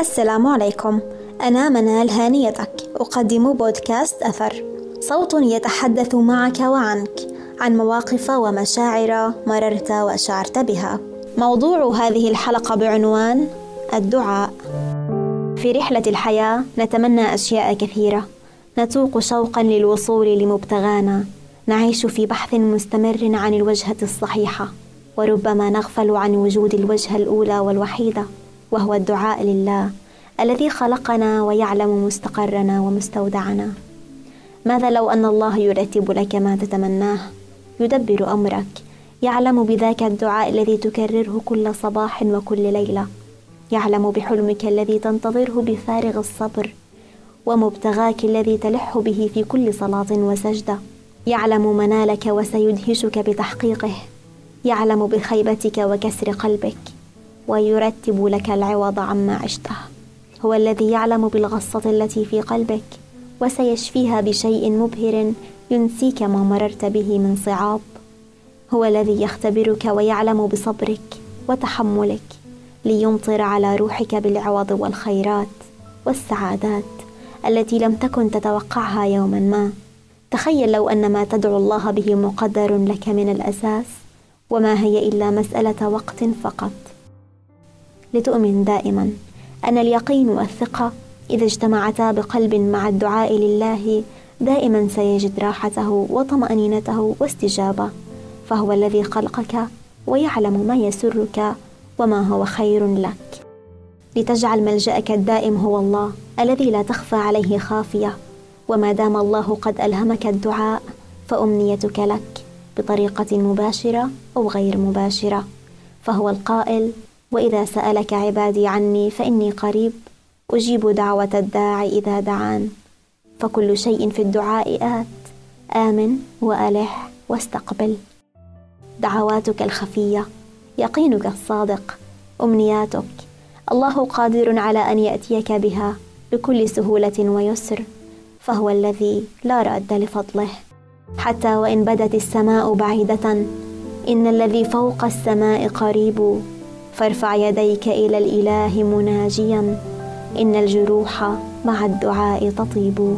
السلام عليكم. أنا منال هانيتك. أقدم بودكاست أثر. صوت يتحدث معك وعنك. عن مواقف ومشاعر مررت وشعرت بها. موضوع هذه الحلقة بعنوان الدعاء. في رحلة الحياة نتمنى أشياء كثيرة. نتوق شوقا للوصول لمبتغانا. نعيش في بحث مستمر عن الوجهة الصحيحة. وربما نغفل عن وجود الوجهة الأولى والوحيدة. وهو الدعاء لله الذي خلقنا ويعلم مستقرنا ومستودعنا. ماذا لو أن الله يرتب لك ما تتمناه؟ يدبر أمرك يعلم بذاك الدعاء الذي تكرره كل صباح وكل ليلة. يعلم بحلمك الذي تنتظره بفارغ الصبر ومبتغاك الذي تلح به في كل صلاة وسجدة. يعلم منالك وسيدهشك بتحقيقه. يعلم بخيبتك وكسر قلبك. ويرتب لك العوض عما عشته. هو الذي يعلم بالغصة التي في قلبك وسيشفيها بشيء مبهر ينسيك ما مررت به من صعاب. هو الذي يختبرك ويعلم بصبرك وتحملك ليمطر على روحك بالعوض والخيرات والسعادات التي لم تكن تتوقعها يوما ما. تخيل لو أن ما تدعو الله به مقدر لك من الأساس وما هي إلا مسألة وقت فقط. لتؤمن دائما. ان اليقين والثقة. إذا اجتمعتا بقلب مع الدعاء لله دائما سيجد راحته وطمأنينته واستجابة. فهو الذي خلقك ويعلم ما يسرك وما هو خير لك. لتجعل ملجأك الدائم هو الله الذي لا تخفى عليه خافية. وما دام الله قد ألهمك الدعاء فأمنيتك لك بطريقة مباشرة أو غير مباشرة. فهو القائل وإذا سألك عبادي عني فإني قريب أجيب دعوة الداع إذا دعان. فكل شيء في الدعاء آت آمن وألح واستقبل. دعواتك الخفية يقينك الصادق أمنياتك. الله قادر على أن يأتيك بها بكل سهولة ويسر فهو الذي لا راد لفضله. حتى وإن بدت السماء بعيدة إن الذي فوق السماء قريب. فارفع يديك إلى الإله مناجيا. إن الجروح مع الدعاء تطيب.